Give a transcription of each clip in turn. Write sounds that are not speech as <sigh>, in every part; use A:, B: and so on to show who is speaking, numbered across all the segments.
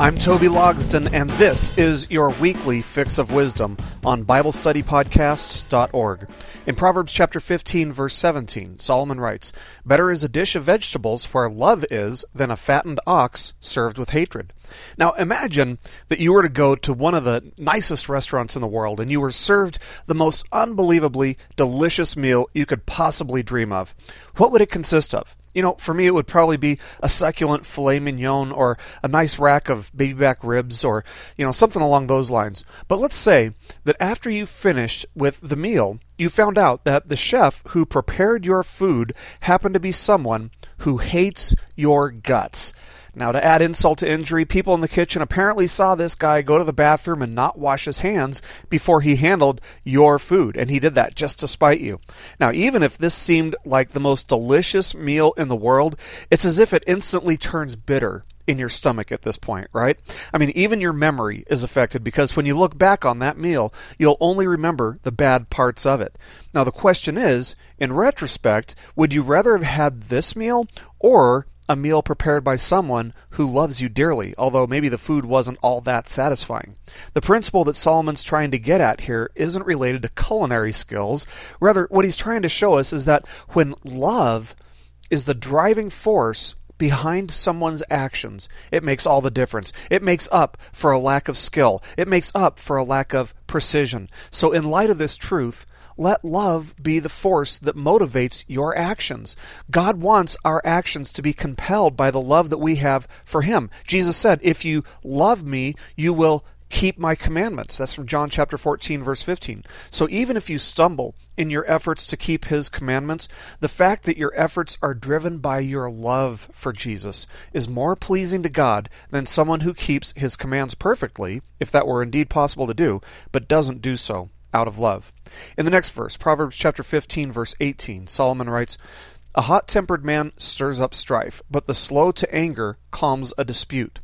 A: I'm Toby Logsdon, and this is your weekly fix of wisdom on BibleStudyPodcasts.org. In Proverbs chapter 15, verse 17, Solomon writes, Better is a dish of vegetables where love is than a fattened ox served with hatred. Now imagine that you were to go to one of the nicest restaurants in the world and you were served the most unbelievably delicious meal you could possibly dream of. What would it consist of? You know, for me, it would probably be a succulent filet mignon or a nice rack of baby back ribs or, you know, something along those lines. But let's say that after you finished with the meal, you found out that the chef who prepared your food happened to be someone who hates your guts. Now, to add insult to injury, people in the kitchen apparently saw this guy go to the bathroom and not wash his hands before he handled your food, and he did that just to spite you. Now, even if this seemed like the most delicious meal in the world, it's as if it instantly turns bitter in your stomach at this point, right? I mean, even your memory is affected because when you look back on that meal, you'll only remember the bad parts of it. Now, the question is, in retrospect, would you rather have had this meal or a meal prepared by someone who loves you dearly, although maybe the food wasn't all that satisfying. The principle that Solomon's trying to get at here isn't related to culinary skills. Rather, what he's trying to show us is that when love is the driving force behind someone's actions, it makes all the difference. It makes up for a lack of skill. It makes up for a lack of precision. So, in light of this truth, let love be the force that motivates your actions. God wants our actions to be compelled by the love that we have for Him. Jesus said, If you love me, you will keep my commandments. That's from John chapter 14, verse 15. So even if you stumble in your efforts to keep his commandments, the fact that your efforts are driven by your love for Jesus is more pleasing to God than someone who keeps his commands perfectly, if that were indeed possible to do, but doesn't do so out of love. In the next verse, Proverbs chapter 15 verse 18, Solomon writes, "A hot-tempered man stirs up strife, but the slow to anger calms a dispute."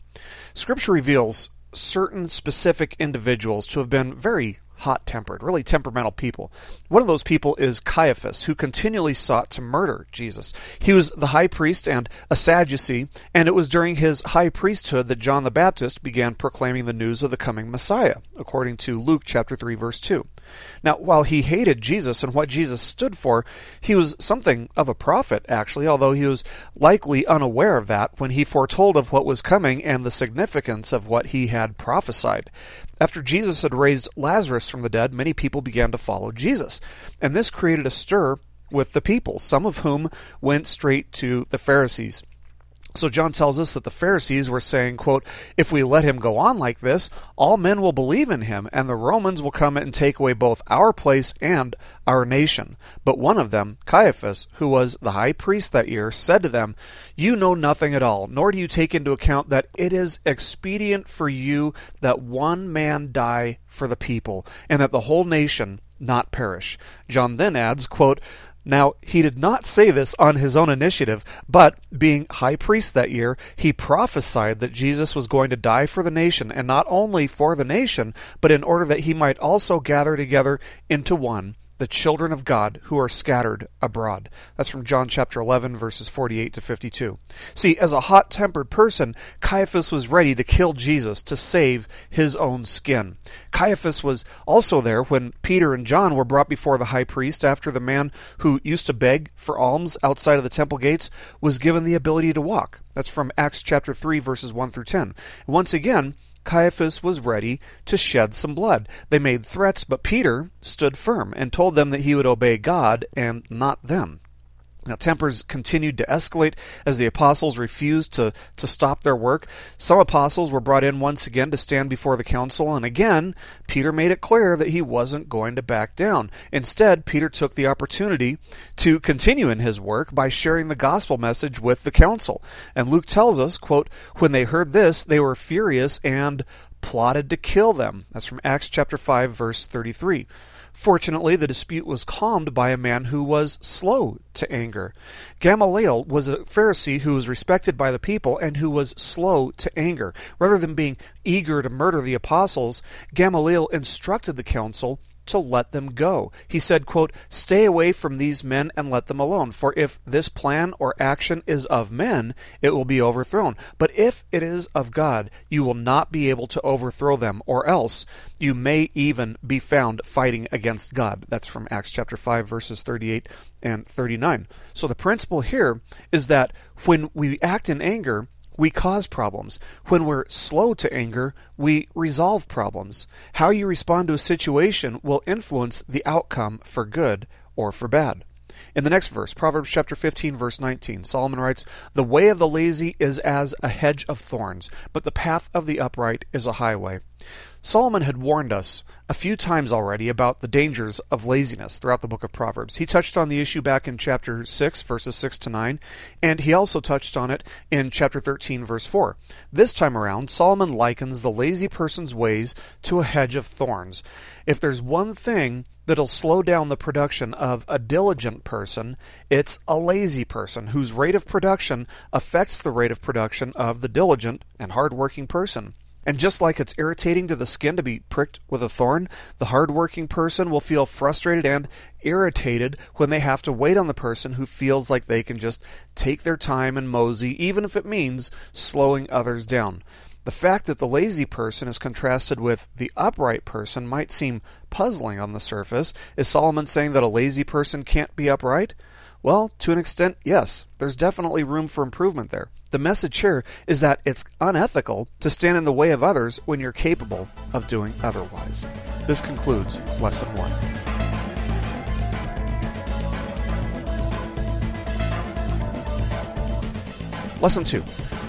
A: Scripture reveals certain specific individuals to have been very hot tempered, really temperamental people. One of those people is Caiaphas, who continually sought to murder Jesus. He was the high priest and a Sadducee, and it was during his high priesthood that John the Baptist began proclaiming the news of the coming Messiah, according to Luke chapter 3 verse 2. Now, while he hated Jesus and what Jesus stood for, he was something of a prophet, actually, although he was likely unaware of that when he foretold of what was coming and the significance of what he had prophesied. After Jesus had raised Lazarus from the dead, many people began to follow Jesus. And this created a stir with the people, some of whom went straight to the Pharisees. So John tells us that the Pharisees were saying, quote, If we let him go on like this, all men will believe in him, and the Romans will come and take away both our place and our nation. But one of them, Caiaphas, who was the high priest that year, said to them, You know nothing at all, nor do you take into account that it is expedient for you that one man die for the people, and that the whole nation not perish. John then adds, quote, now, he did not say this on his own initiative, but being high priest that year, he prophesied that Jesus was going to die for the nation, and not only for the nation, but in order that he might also gather together into one the children of God who are scattered abroad. That's from John chapter 11, verses 48 to 52. See, as a hot tempered person, Caiaphas was ready to kill Jesus to save his own skin. Caiaphas was also there when Peter and John were brought before the high priest after the man who used to beg for alms outside of the temple gates was given the ability to walk. That's from Acts chapter 3, verses 1 through 10. Once again, Caiaphas was ready to shed some blood. They made threats, but Peter stood firm and told them that he would obey God and not them. Now, tempers continued to escalate as the apostles refused to, to stop their work. Some apostles were brought in once again to stand before the council, and again, Peter made it clear that he wasn't going to back down. Instead, Peter took the opportunity to continue in his work by sharing the gospel message with the council. And Luke tells us, quote, When they heard this, they were furious and plotted to kill them. That's from Acts chapter 5, verse 33. Fortunately, the dispute was calmed by a man who was slow to anger. Gamaliel was a Pharisee who was respected by the people and who was slow to anger. Rather than being eager to murder the apostles, Gamaliel instructed the council to let them go. He said, quote, Stay away from these men and let them alone, for if this plan or action is of men, it will be overthrown. But if it is of God, you will not be able to overthrow them, or else you may even be found fighting against God. That's from Acts chapter 5, verses 38 and 39. So the principle here is that when we act in anger, we cause problems. When we're slow to anger, we resolve problems. How you respond to a situation will influence the outcome for good or for bad. In the next verse, Proverbs chapter 15 verse 19, Solomon writes, "The way of the lazy is as a hedge of thorns, but the path of the upright is a highway." Solomon had warned us a few times already about the dangers of laziness throughout the book of Proverbs. He touched on the issue back in chapter 6, verses 6 to 9, and he also touched on it in chapter 13, verse 4. This time around, Solomon likens the lazy person's ways to a hedge of thorns. If there's one thing that'll slow down the production of a diligent person, it's a lazy person whose rate of production affects the rate of production of the diligent and hard-working person. And just like it's irritating to the skin to be pricked with a thorn, the hardworking person will feel frustrated and irritated when they have to wait on the person who feels like they can just take their time and mosey, even if it means slowing others down. The fact that the lazy person is contrasted with the upright person might seem puzzling on the surface. Is Solomon saying that a lazy person can't be upright? Well, to an extent, yes. There's definitely room for improvement there. The message here is that it's unethical to stand in the way of others when you're capable of doing otherwise. This concludes Lesson 1. Lesson 2.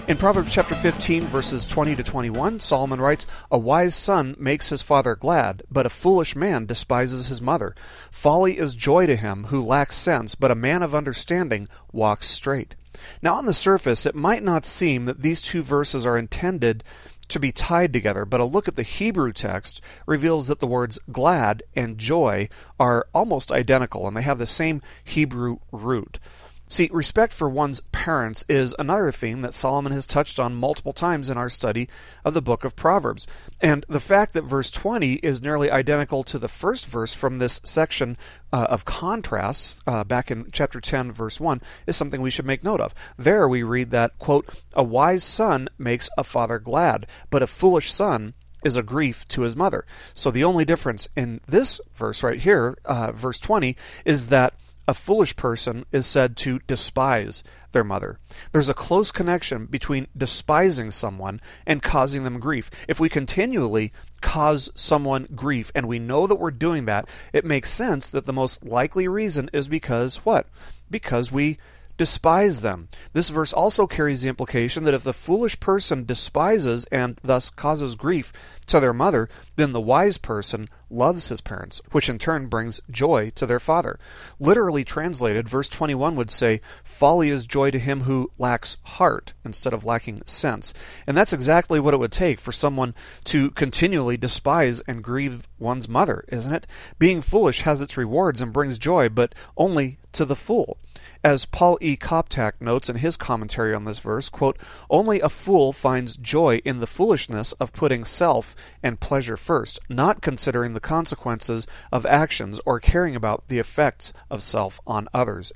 A: In Proverbs chapter 15, verses 20 to 21, Solomon writes, A wise son makes his father glad, but a foolish man despises his mother. Folly is joy to him who lacks sense, but a man of understanding walks straight. Now, on the surface, it might not seem that these two verses are intended to be tied together, but a look at the Hebrew text reveals that the words glad and joy are almost identical and they have the same Hebrew root. See, respect for one's parents is another theme that Solomon has touched on multiple times in our study of the book of Proverbs. And the fact that verse 20 is nearly identical to the first verse from this section uh, of contrasts uh, back in chapter 10, verse 1, is something we should make note of. There we read that, quote, A wise son makes a father glad, but a foolish son is a grief to his mother. So the only difference in this verse right here, uh, verse 20, is that a foolish person is said to despise their mother. There's a close connection between despising someone and causing them grief. If we continually cause someone grief and we know that we're doing that, it makes sense that the most likely reason is because what? Because we despise them. This verse also carries the implication that if the foolish person despises and thus causes grief to their mother, then the wise person loves his parents, which in turn brings joy to their father. Literally translated, verse 21 would say, Folly is joy to him who lacks heart instead of lacking sense. And that's exactly what it would take for someone to continually despise and grieve one's mother, isn't it? Being foolish has its rewards and brings joy, but only to the fool. As Paul E. Koptak notes in his commentary on this verse, quote, Only a fool finds joy in the foolishness of putting self and pleasure first, not considering the consequences of actions or caring about the effects of self on others.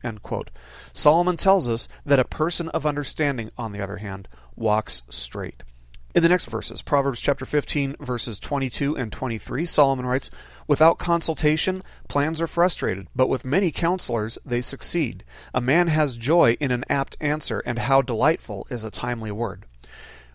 A: Solomon tells us that a person of understanding, on the other hand, walks straight. In the next verses, Proverbs chapter 15, verses 22 and 23, Solomon writes, Without consultation, plans are frustrated, but with many counselors they succeed. A man has joy in an apt answer, and how delightful is a timely word.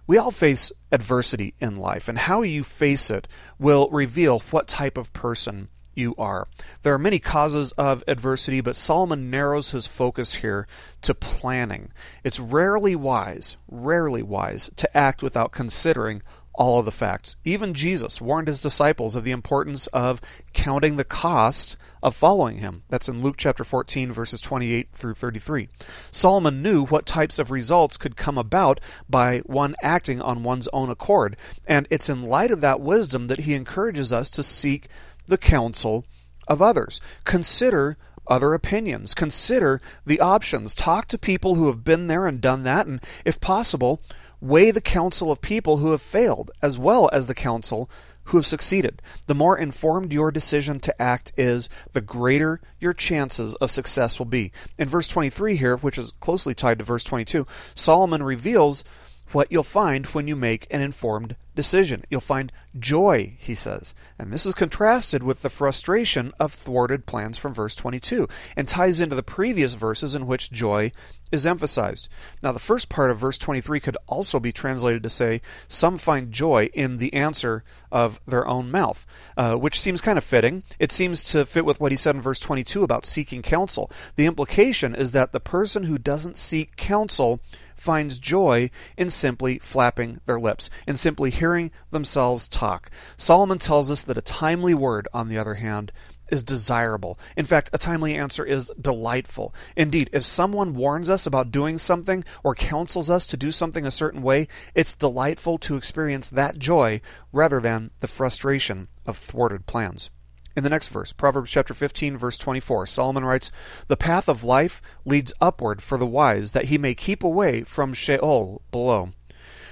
A: We all face adversity in life, and how you face it will reveal what type of person you are. There are many causes of adversity, but Solomon narrows his focus here to planning. It's rarely wise, rarely wise, to act without considering all of the facts. Even Jesus warned his disciples of the importance of counting the cost of following him. That's in Luke chapter 14, verses 28 through 33. Solomon knew what types of results could come about by one acting on one's own accord, and it's in light of that wisdom that he encourages us to seek the counsel of others. Consider other opinions. Consider the options. Talk to people who have been there and done that, and if possible, weigh the counsel of people who have failed as well as the counsel who have succeeded. The more informed your decision to act is, the greater your chances of success will be. In verse 23 here, which is closely tied to verse 22, Solomon reveals what you'll find when you make an informed decision. You'll find joy, he says. And this is contrasted with the frustration of thwarted plans from verse 22 and ties into the previous verses in which joy is emphasized. Now, the first part of verse 23 could also be translated to say, Some find joy in the answer of their own mouth, uh, which seems kind of fitting. It seems to fit with what he said in verse 22 about seeking counsel. The implication is that the person who doesn't seek counsel finds joy in simply flapping their lips, in simply hearing themselves talk. Solomon tells us that a timely word, on the other hand, is desirable. In fact, a timely answer is delightful. Indeed, if someone warns us about doing something or counsels us to do something a certain way, it's delightful to experience that joy rather than the frustration of thwarted plans. In the next verse, Proverbs chapter 15, verse 24, Solomon writes, The path of life leads upward for the wise, that he may keep away from Sheol below.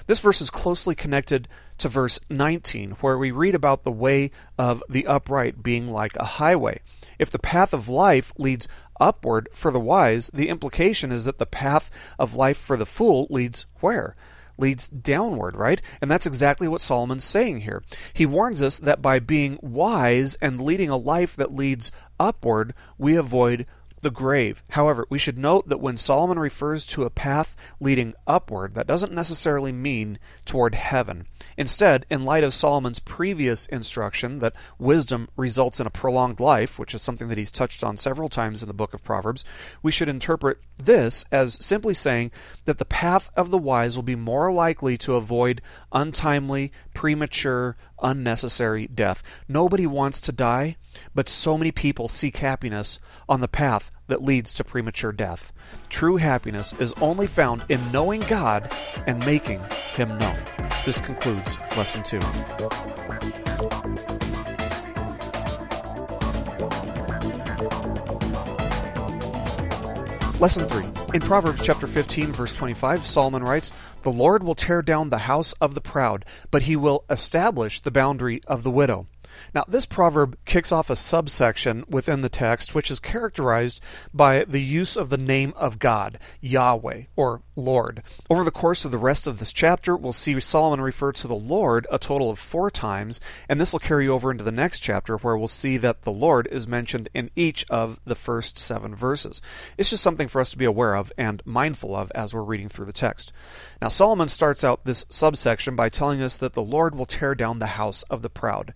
A: This verse is closely connected to verse 19, where we read about the way of the upright being like a highway. If the path of life leads upward for the wise, the implication is that the path of life for the fool leads where? leads downward, right? And that's exactly what Solomon's saying here. He warns us that by being wise and leading a life that leads upward, we avoid the grave. However, we should note that when Solomon refers to a path leading upward, that doesn't necessarily mean toward heaven. Instead, in light of Solomon's previous instruction that wisdom results in a prolonged life, which is something that he's touched on several times in the book of Proverbs, we should interpret this as simply saying that the path of the wise will be more likely to avoid untimely, premature, unnecessary death. Nobody wants to die, but so many people seek happiness on the path that leads to premature death. True happiness is only found in knowing God and making Him known. This concludes Lesson 2. Lesson 3. In Proverbs chapter 15 verse 25, Solomon writes, "The Lord will tear down the house of the proud, but he will establish the boundary of the widow." Now, this proverb kicks off a subsection within the text which is characterized by the use of the name of God, Yahweh, or Lord. Over the course of the rest of this chapter, we'll see Solomon refer to the Lord a total of four times, and this will carry over into the next chapter where we'll see that the Lord is mentioned in each of the first seven verses. It's just something for us to be aware of and mindful of as we're reading through the text. Now, Solomon starts out this subsection by telling us that the Lord will tear down the house of the proud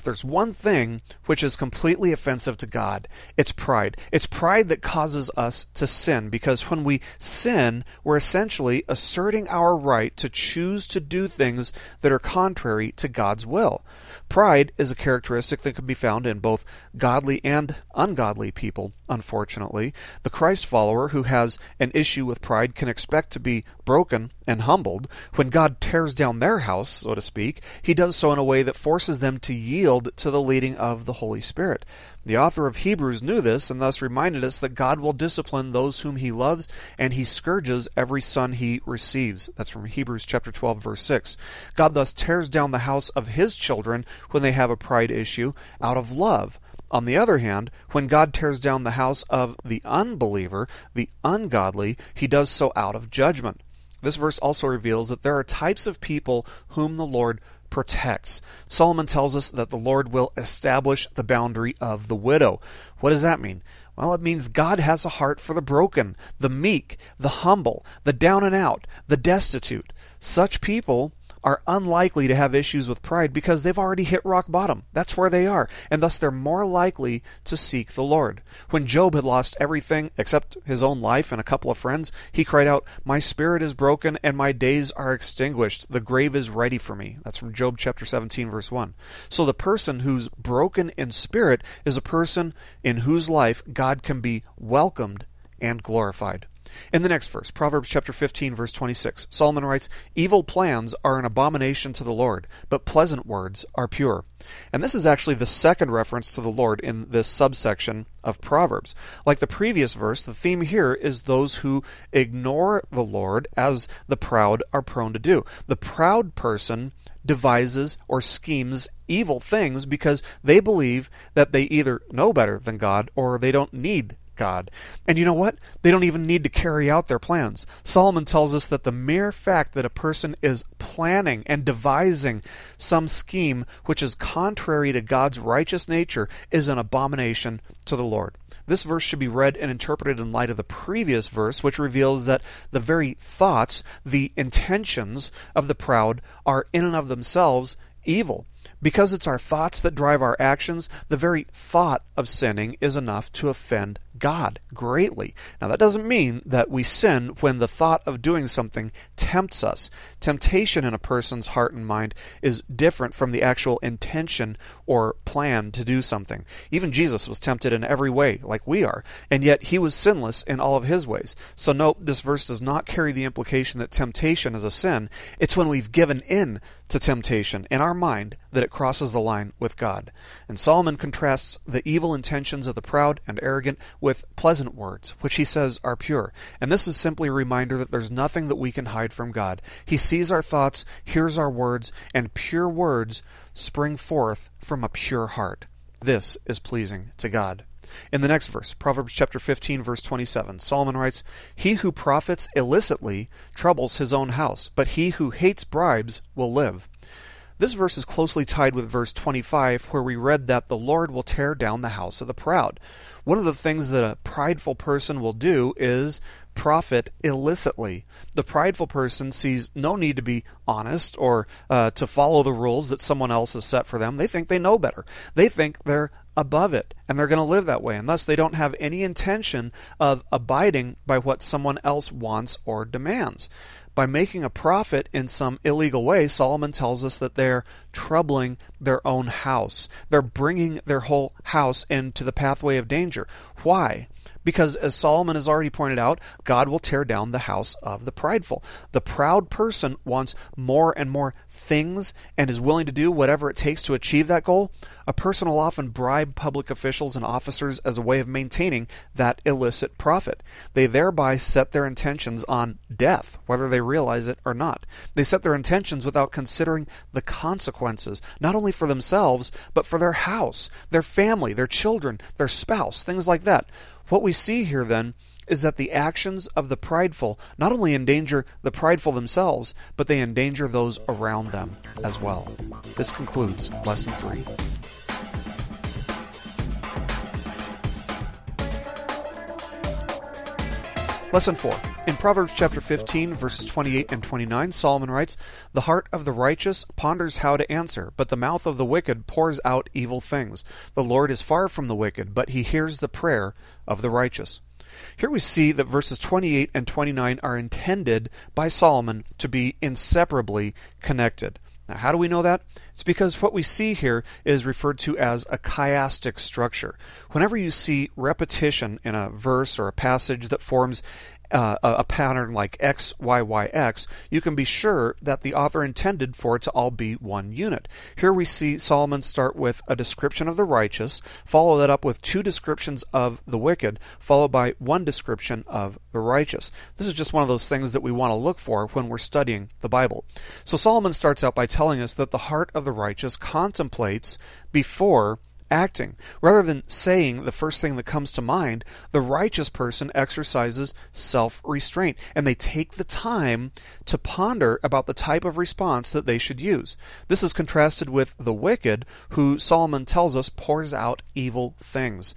A: if there's one thing which is completely offensive to God, it's pride. It's pride that causes us to sin because when we sin, we're essentially asserting our right to choose to do things that are contrary to God's will. Pride is a characteristic that can be found in both godly and ungodly people, unfortunately. The Christ follower who has an issue with pride can expect to be broken and humbled. When God tears down their house, so to speak, he does so in a way that forces them to yield to the leading of the Holy Spirit. The author of Hebrews knew this and thus reminded us that God will discipline those whom he loves and he scourges every son he receives. That's from Hebrews chapter 12 verse 6. God thus tears down the house of his children when they have a pride issue out of love. On the other hand, when God tears down the house of the unbeliever, the ungodly, he does so out of judgment. This verse also reveals that there are types of people whom the Lord protects. Solomon tells us that the Lord will establish the boundary of the widow. What does that mean? Well, it means God has a heart for the broken, the meek, the humble, the down and out, the destitute. Such people are unlikely to have issues with pride because they've already hit rock bottom. That's where they are, and thus they're more likely to seek the Lord. When Job had lost everything except his own life and a couple of friends, he cried out, My spirit is broken and my days are extinguished. The grave is ready for me. That's from Job chapter 17, verse 1. So the person who's broken in spirit is a person in whose life God can be welcomed and glorified. In the next verse, Proverbs chapter 15 verse 26, Solomon writes, "Evil plans are an abomination to the Lord, but pleasant words are pure." And this is actually the second reference to the Lord in this subsection of Proverbs. Like the previous verse, the theme here is those who ignore the Lord as the proud are prone to do. The proud person devises or schemes evil things because they believe that they either know better than God or they don't need God. And you know what? They don't even need to carry out their plans. Solomon tells us that the mere fact that a person is planning and devising some scheme which is contrary to God's righteous nature is an abomination to the Lord. This verse should be read and interpreted in light of the previous verse, which reveals that the very thoughts, the intentions of the proud are in and of themselves evil. Because it's our thoughts that drive our actions, the very thought of sinning is enough to offend God greatly. Now, that doesn't mean that we sin when the thought of doing something tempts us. Temptation in a person's heart and mind is different from the actual intention or plan to do something. Even Jesus was tempted in every way, like we are, and yet he was sinless in all of his ways. So, note, this verse does not carry the implication that temptation is a sin. It's when we've given in to temptation in our mind that it crosses the line with God. And Solomon contrasts the evil intentions of the proud and arrogant with pleasant words, which he says are pure. And this is simply a reminder that there's nothing that we can hide from God. He sees our thoughts, hears our words, and pure words spring forth from a pure heart. This is pleasing to God. In the next verse, Proverbs chapter 15 verse 27, Solomon writes, "He who profits illicitly troubles his own house, but he who hates bribes will live." This verse is closely tied with verse 25, where we read that the Lord will tear down the house of the proud. One of the things that a prideful person will do is profit illicitly. The prideful person sees no need to be honest or uh, to follow the rules that someone else has set for them. They think they know better. They think they're above it and they're going to live that way and thus they don't have any intention of abiding by what someone else wants or demands by making a profit in some illegal way, Solomon tells us that they're troubling their own house. They're bringing their whole house into the pathway of danger. Why? Because, as Solomon has already pointed out, God will tear down the house of the prideful. The proud person wants more and more things and is willing to do whatever it takes to achieve that goal. A person will often bribe public officials and officers as a way of maintaining that illicit profit. They thereby set their intentions on death, whether they realize it or not. They set their intentions without considering the consequences, not only for themselves, but for their house, their family, their children, their spouse, things like that. What we see here then is that the actions of the prideful not only endanger the prideful themselves, but they endanger those around them as well. This concludes Lesson 3. Lesson 4. In Proverbs chapter 15, verses 28 and 29, Solomon writes, The heart of the righteous ponders how to answer, but the mouth of the wicked pours out evil things. The Lord is far from the wicked, but he hears the prayer of the righteous. Here we see that verses 28 and 29 are intended by Solomon to be inseparably connected. Now, how do we know that? It's because what we see here is referred to as a chiastic structure. Whenever you see repetition in a verse or a passage that forms uh, a pattern like X, Y, Y, X, you can be sure that the author intended for it to all be one unit. Here we see Solomon start with a description of the righteous, follow that up with two descriptions of the wicked, followed by one description of the righteous. This is just one of those things that we want to look for when we're studying the Bible. So Solomon starts out by telling us that the heart of the righteous contemplates before acting. Rather than saying the first thing that comes to mind, the righteous person exercises self restraint and they take the time to ponder about the type of response that they should use. This is contrasted with the wicked, who Solomon tells us pours out evil things.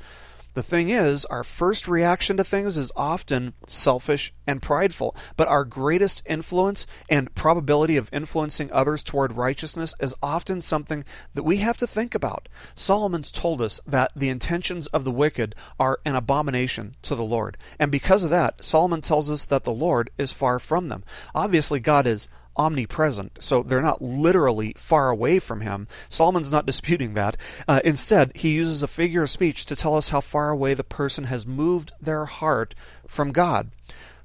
A: The thing is, our first reaction to things is often selfish and prideful, but our greatest influence and probability of influencing others toward righteousness is often something that we have to think about. Solomon's told us that the intentions of the wicked are an abomination to the Lord, and because of that, Solomon tells us that the Lord is far from them. Obviously, God is omnipresent, so they're not literally far away from him. Solomon's not <laughs> disputing that. Uh, instead, he uses a figure of speech to tell us how far away the person has moved their heart from God.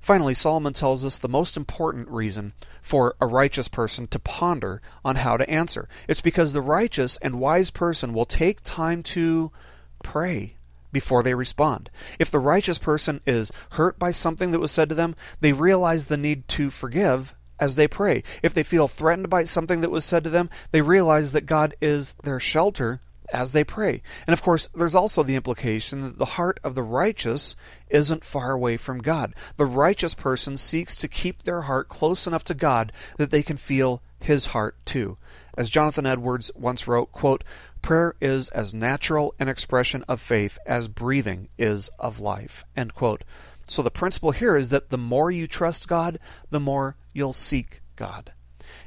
A: Finally, Solomon tells us the most important reason for a righteous person to ponder on how to answer. It's because the righteous and wise person will take time to pray before they respond. If the righteous person is hurt by something that was said to them, they realize the need to forgive as they pray. If they feel threatened by something that was said to them, they realize that God is their shelter as they pray. And of course, there's also the implication that the heart of the righteous isn't far away from God. The righteous person seeks to keep their heart close enough to God that they can feel his heart too. As Jonathan Edwards once wrote, quote, Prayer is as natural an expression of faith as breathing is of life. End quote. So the principle here is that the more you trust God, the more you'll seek God.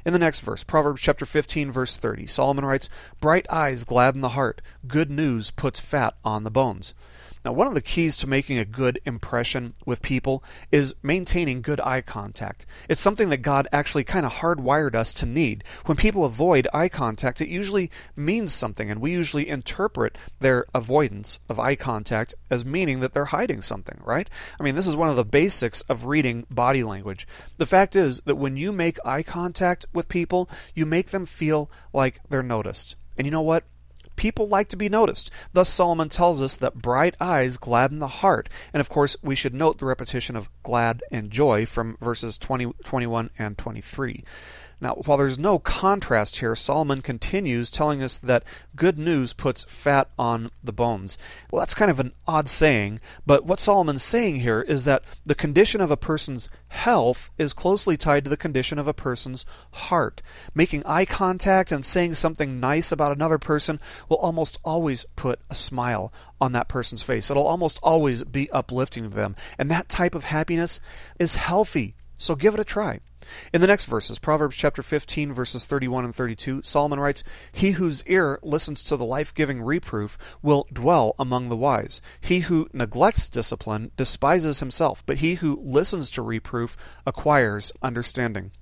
A: In the next verse, Proverbs chapter 15 verse 30, Solomon writes, "Bright eyes gladden the heart; good news puts fat on the bones." Now, one of the keys to making a good impression with people is maintaining good eye contact. It's something that God actually kind of hardwired us to need. When people avoid eye contact, it usually means something, and we usually interpret their avoidance of eye contact as meaning that they're hiding something, right? I mean, this is one of the basics of reading body language. The fact is that when you make eye contact with people, you make them feel like they're noticed. And you know what? People like to be noticed. Thus, Solomon tells us that bright eyes gladden the heart. And of course, we should note the repetition of glad and joy from verses 20, 21 and 23. Now, while there's no contrast here, Solomon continues telling us that good news puts fat on the bones. Well, that's kind of an odd saying, but what Solomon's saying here is that the condition of a person's health is closely tied to the condition of a person's heart. Making eye contact and saying something nice about another person will almost always put a smile on that person's face. It'll almost always be uplifting to them. And that type of happiness is healthy. So give it a try. In the next verses, Proverbs chapter 15, verses 31 and 32, Solomon writes, He whose ear listens to the life giving reproof will dwell among the wise. He who neglects discipline despises himself, but he who listens to reproof acquires understanding.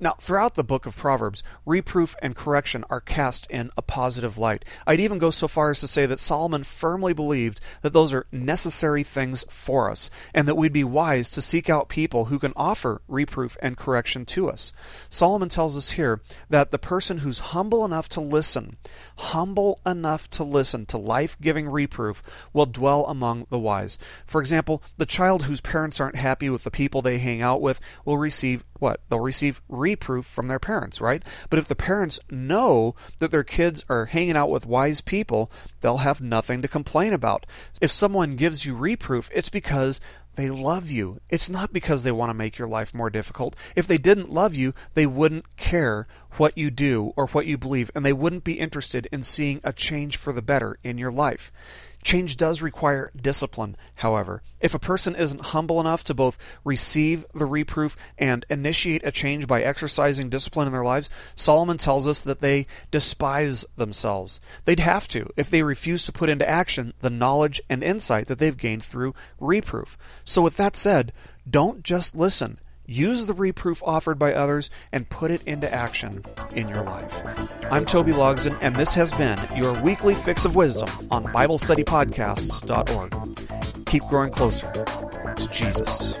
A: Now, throughout the book of Proverbs, reproof and correction are cast in a positive light. I'd even go so far as to say that Solomon firmly believed that those are necessary things for us, and that we'd be wise to seek out people who can offer reproof and correction to us. Solomon tells us here that the person who's humble enough to listen, humble enough to listen to life giving reproof, will dwell among the wise. For example, the child whose parents aren't happy with the people they hang out with will receive what? They'll receive reproof from their parents, right? But if the parents know that their kids are hanging out with wise people, they'll have nothing to complain about. If someone gives you reproof, it's because they love you. It's not because they want to make your life more difficult. If they didn't love you, they wouldn't care what you do or what you believe, and they wouldn't be interested in seeing a change for the better in your life. Change does require discipline, however. If a person isn't humble enough to both receive the reproof and initiate a change by exercising discipline in their lives, Solomon tells us that they despise themselves. They'd have to if they refuse to put into action the knowledge and insight that they've gained through reproof. So, with that said, don't just listen. Use the reproof offered by others and put it into action in your life. I'm Toby Logsdon, and this has been your weekly fix of wisdom on BibleStudyPodcasts.org. Keep growing closer to Jesus.